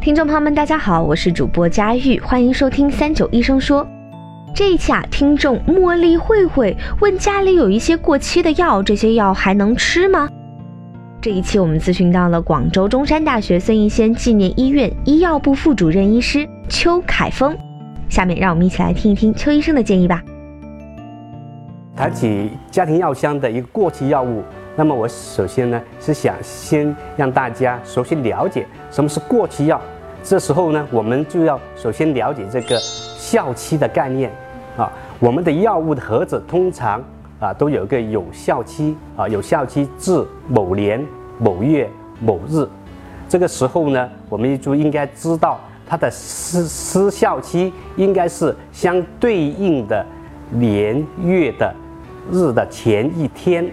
听众朋友们，大家好，我是主播佳玉，欢迎收听三九医生说。这一期啊，听众茉莉慧慧问家里有一些过期的药，这些药还能吃吗？这一期我们咨询到了广州中山大学孙逸仙纪念医院医药部副主任医师邱凯峰。下面让我们一起来听一听邱医生的建议吧。谈起家庭药箱的一个过期药物，那么我首先呢是想先让大家熟悉了解什么是过期药。这时候呢，我们就要首先了解这个效期的概念啊。我们的药物的盒子通常啊都有一个有效期啊，有效期至某年某月某日。这个时候呢，我们就应该知道它的失失效期应该是相对应的年月的日的前一天。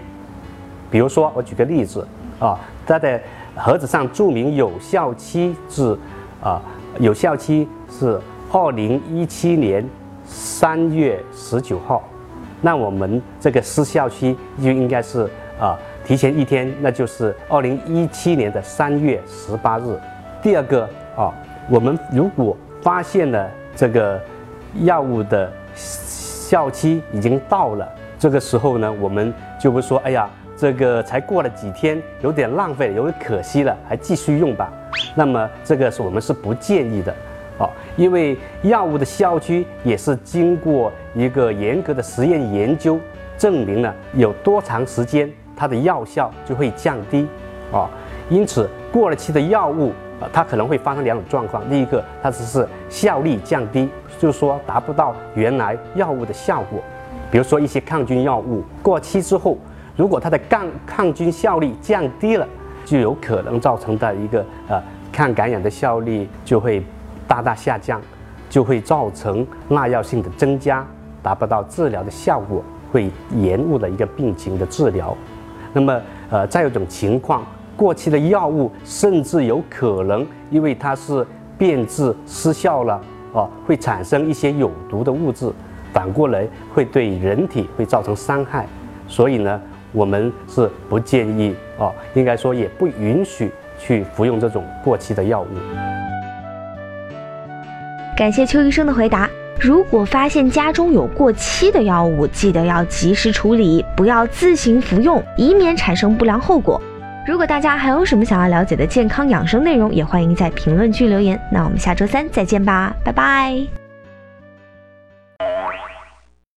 比如说，我举个例子啊，它的盒子上注明有效期至。啊，有效期是二零一七年三月十九号，那我们这个失效期就应该是啊提前一天，那就是二零一七年的三月十八日。第二个啊，我们如果发现了这个药物的效期已经到了，这个时候呢，我们就会说，哎呀，这个才过了几天，有点浪费，有点可惜了，还继续用吧。那么这个是我们是不建议的，哦，因为药物的效期也是经过一个严格的实验研究证明了有多长时间它的药效就会降低，啊，因此过了期的药物啊，它可能会发生两种状况，第一个它只是效力降低，就是说达不到原来药物的效果，比如说一些抗菌药物过期之后，如果它的抗抗菌效力降低了，就有可能造成的一个呃。抗感染的效力就会大大下降，就会造成耐药性的增加，达不到治疗的效果，会延误了一个病情的治疗。那么，呃，再有一种情况，过期的药物甚至有可能因为它是变质失效了，哦，会产生一些有毒的物质，反过来会对人体会造成伤害。所以呢，我们是不建议啊，应该说也不允许。去服用这种过期的药物。感谢邱医生的回答。如果发现家中有过期的药物，记得要及时处理，不要自行服用，以免产生不良后果。如果大家还有什么想要了解的健康养生内容，也欢迎在评论区留言。那我们下周三再见吧，拜拜。